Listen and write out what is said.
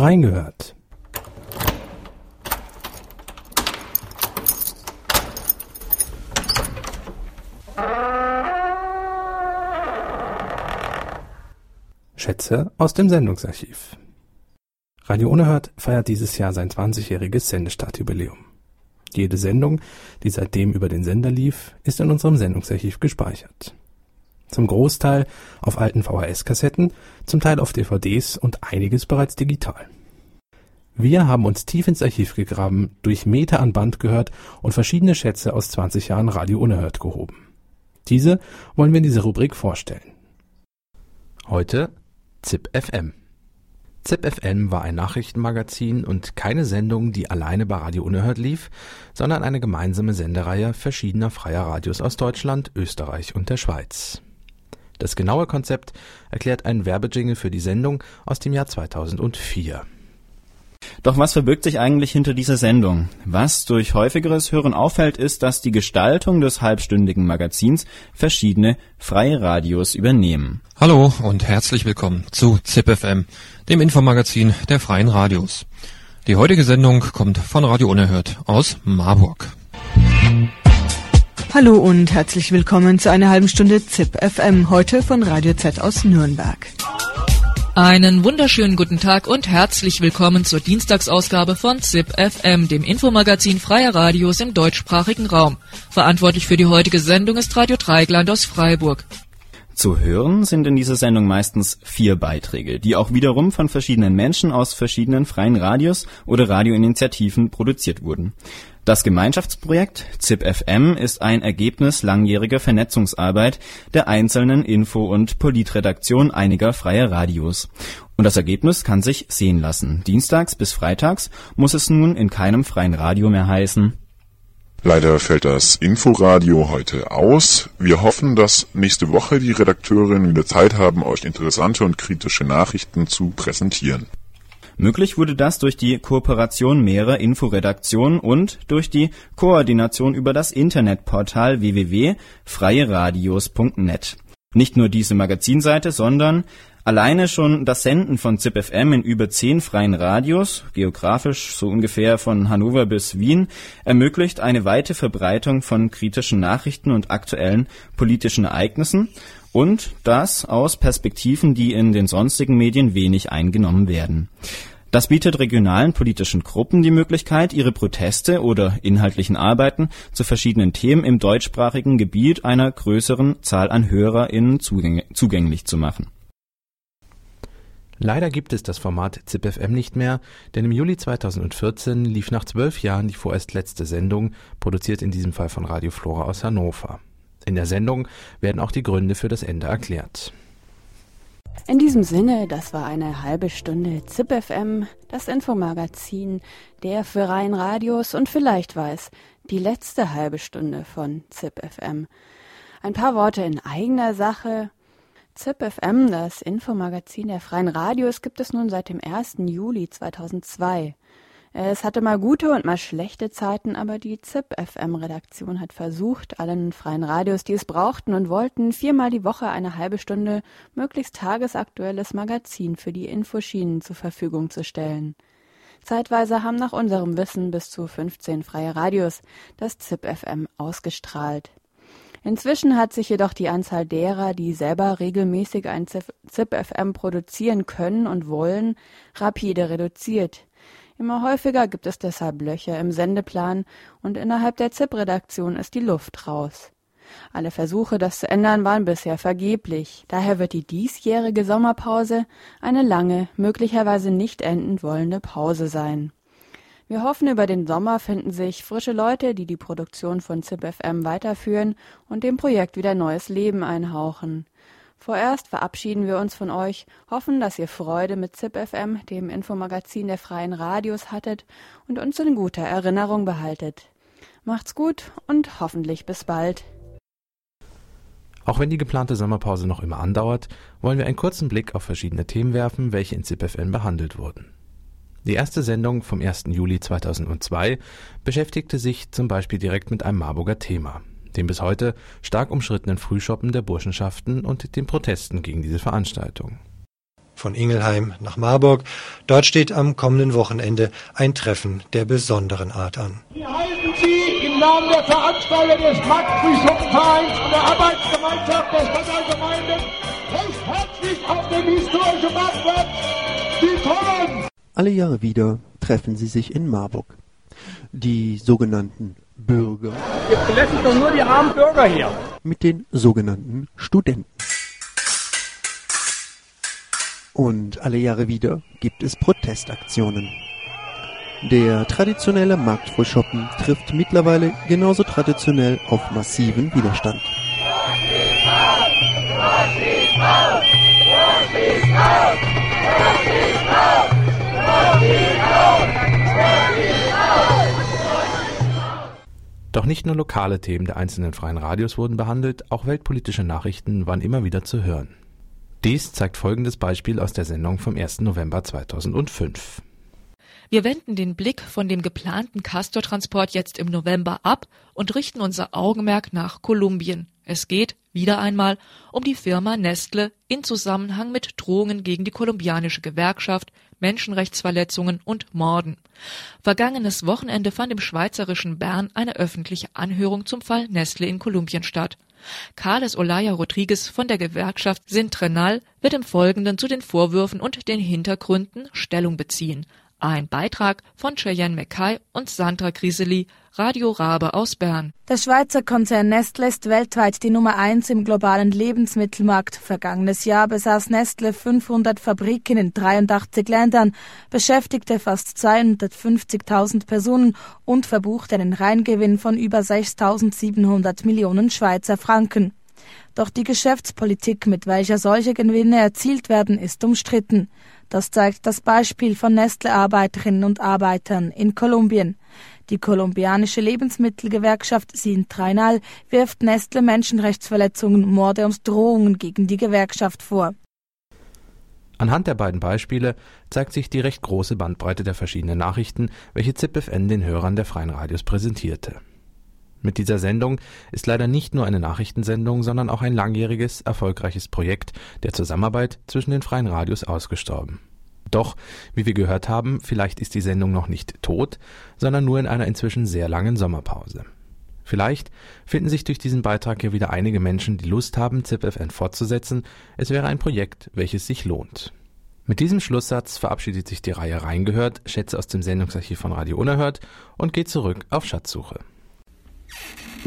Reingehört. Schätze aus dem Sendungsarchiv. Radio Unerhört feiert dieses Jahr sein 20-jähriges Sendestartjubiläum. Jede Sendung, die seitdem über den Sender lief, ist in unserem Sendungsarchiv gespeichert. Zum Großteil auf alten VHS-Kassetten, zum Teil auf DVDs und einiges bereits digital. Wir haben uns tief ins Archiv gegraben, durch Meter an Band gehört und verschiedene Schätze aus 20 Jahren Radio Unerhört gehoben. Diese wollen wir in dieser Rubrik vorstellen. Heute ZIP FM. ZIP FM war ein Nachrichtenmagazin und keine Sendung, die alleine bei Radio Unerhört lief, sondern eine gemeinsame Sendereihe verschiedener freier Radios aus Deutschland, Österreich und der Schweiz. Das genaue Konzept erklärt ein Werbejingle für die Sendung aus dem Jahr 2004. Doch was verbirgt sich eigentlich hinter dieser Sendung? Was durch häufigeres Hören auffällt, ist, dass die Gestaltung des halbstündigen Magazins verschiedene freie Radios übernehmen. Hallo und herzlich willkommen zu ZipFM, dem Infomagazin der freien Radios. Die heutige Sendung kommt von Radio Unerhört aus Marburg. Hallo und herzlich willkommen zu einer halben Stunde ZipFM, heute von Radio Z aus Nürnberg. Einen wunderschönen guten Tag und herzlich willkommen zur Dienstagsausgabe von ZIP FM, dem Infomagazin freier Radios im deutschsprachigen Raum. Verantwortlich für die heutige Sendung ist Radio Dreigland aus Freiburg. Zu hören sind in dieser Sendung meistens vier Beiträge, die auch wiederum von verschiedenen Menschen aus verschiedenen freien Radios oder Radioinitiativen produziert wurden. Das Gemeinschaftsprojekt ZipFM ist ein Ergebnis langjähriger Vernetzungsarbeit der einzelnen Info- und Politredaktion einiger freier Radios. Und das Ergebnis kann sich sehen lassen. Dienstags bis freitags muss es nun in keinem freien Radio mehr heißen. Leider fällt das Inforadio heute aus. Wir hoffen, dass nächste Woche die Redakteurinnen wieder Zeit haben, euch interessante und kritische Nachrichten zu präsentieren. Möglich wurde das durch die Kooperation mehrerer Inforedaktionen und durch die Koordination über das Internetportal www.freieradios.net. Nicht nur diese Magazinseite, sondern alleine schon das Senden von ZipFM in über zehn freien Radios, geografisch so ungefähr von Hannover bis Wien, ermöglicht eine weite Verbreitung von kritischen Nachrichten und aktuellen politischen Ereignissen und das aus Perspektiven, die in den sonstigen Medien wenig eingenommen werden. Das bietet regionalen politischen Gruppen die Möglichkeit, ihre Proteste oder inhaltlichen Arbeiten zu verschiedenen Themen im deutschsprachigen Gebiet einer größeren Zahl an HörerInnen zugänglich zu machen. Leider gibt es das Format ZipFM nicht mehr, denn im Juli 2014 lief nach zwölf Jahren die vorerst letzte Sendung, produziert in diesem Fall von Radio Flora aus Hannover. In der Sendung werden auch die Gründe für das Ende erklärt. In diesem Sinne, das war eine halbe Stunde ZipFM, das Infomagazin der freien Radios und vielleicht weiß, die letzte halbe Stunde von ZipFM. Ein paar Worte in eigener Sache. ZipFM, das Infomagazin der freien Radios, gibt es nun seit dem 1. Juli 2002. Es hatte mal gute und mal schlechte Zeiten, aber die ZIP-FM-Redaktion hat versucht, allen freien Radios, die es brauchten und wollten, viermal die Woche eine halbe Stunde möglichst tagesaktuelles Magazin für die Infoschienen zur Verfügung zu stellen. Zeitweise haben nach unserem Wissen bis zu 15 freie Radios das ZIP-FM ausgestrahlt. Inzwischen hat sich jedoch die Anzahl derer, die selber regelmäßig ein ZIP-FM produzieren können und wollen, rapide reduziert. Immer häufiger gibt es deshalb Löcher im Sendeplan und innerhalb der ZIP-Redaktion ist die Luft raus. Alle Versuche, das zu ändern, waren bisher vergeblich. Daher wird die diesjährige Sommerpause eine lange, möglicherweise nicht enden wollende Pause sein. Wir hoffen, über den Sommer finden sich frische Leute, die die Produktion von ZipFM weiterführen und dem Projekt wieder neues Leben einhauchen. Vorerst verabschieden wir uns von euch, hoffen, dass ihr Freude mit ZipFM, dem Infomagazin der freien Radios, hattet und uns in guter Erinnerung behaltet. Macht's gut und hoffentlich bis bald. Auch wenn die geplante Sommerpause noch immer andauert, wollen wir einen kurzen Blick auf verschiedene Themen werfen, welche in ZipFM behandelt wurden. Die erste Sendung vom 1. Juli 2002 beschäftigte sich zum Beispiel direkt mit einem Marburger Thema dem bis heute stark umschrittenen Frühschoppen der Burschenschaften und den Protesten gegen diese Veranstaltung. von Ingelheim nach Marburg. Dort steht am kommenden Wochenende ein Treffen der besonderen Art an. Wir heißen Sie im Namen der Veranstalter des Markt-Frühschoppen-Vereins und der Arbeitsgemeinschaft der Stadtallgemeinden recht herzlich auf dem historischen Marktplatz! Alle Jahre wieder treffen sie sich in Marburg. Die sogenannten Bürger. Jetzt lässt doch nur die armen Bürger hier. Mit den sogenannten Studenten. Und alle Jahre wieder gibt es Protestaktionen. Der traditionelle Marktfrühschoppen trifft mittlerweile genauso traditionell auf massiven Widerstand. Doch nicht nur lokale Themen der einzelnen freien Radios wurden behandelt, auch weltpolitische Nachrichten waren immer wieder zu hören. Dies zeigt folgendes Beispiel aus der Sendung vom 1. November 2005. Wir wenden den Blick von dem geplanten Castortransport jetzt im November ab und richten unser Augenmerk nach Kolumbien. Es geht, wieder einmal, um die Firma Nestle in Zusammenhang mit Drohungen gegen die kolumbianische Gewerkschaft, Menschenrechtsverletzungen und Morden. Vergangenes Wochenende fand im schweizerischen Bern eine öffentliche Anhörung zum Fall Nestle in Kolumbien statt. Carles Olaya Rodriguez von der Gewerkschaft Sintrenal wird im Folgenden zu den Vorwürfen und den Hintergründen Stellung beziehen. Ein Beitrag von Cheyenne Mackay und Sandra Griseli, Radio Rabe aus Bern. Der Schweizer Konzern Nestle ist weltweit die Nummer eins im globalen Lebensmittelmarkt. Vergangenes Jahr besaß Nestle 500 Fabriken in 83 Ländern, beschäftigte fast 250.000 Personen und verbuchte einen Reingewinn von über 6.700 Millionen Schweizer Franken. Doch die Geschäftspolitik, mit welcher solche Gewinne erzielt werden, ist umstritten. Das zeigt das Beispiel von Nestle-Arbeiterinnen und Arbeitern in Kolumbien. Die kolumbianische Lebensmittelgewerkschaft Sintrinal wirft Nestle Menschenrechtsverletzungen, Morde und Drohungen gegen die Gewerkschaft vor. Anhand der beiden Beispiele zeigt sich die recht große Bandbreite der verschiedenen Nachrichten, welche ZipFN den Hörern der freien Radios präsentierte. Mit dieser Sendung ist leider nicht nur eine Nachrichtensendung, sondern auch ein langjähriges, erfolgreiches Projekt der Zusammenarbeit zwischen den freien Radios ausgestorben. Doch, wie wir gehört haben, vielleicht ist die Sendung noch nicht tot, sondern nur in einer inzwischen sehr langen Sommerpause. Vielleicht finden sich durch diesen Beitrag hier wieder einige Menschen, die Lust haben, ZipFN fortzusetzen. Es wäre ein Projekt, welches sich lohnt. Mit diesem Schlusssatz verabschiedet sich die Reihe Reingehört, Schätze aus dem Sendungsarchiv von Radio Unerhört und geht zurück auf Schatzsuche. you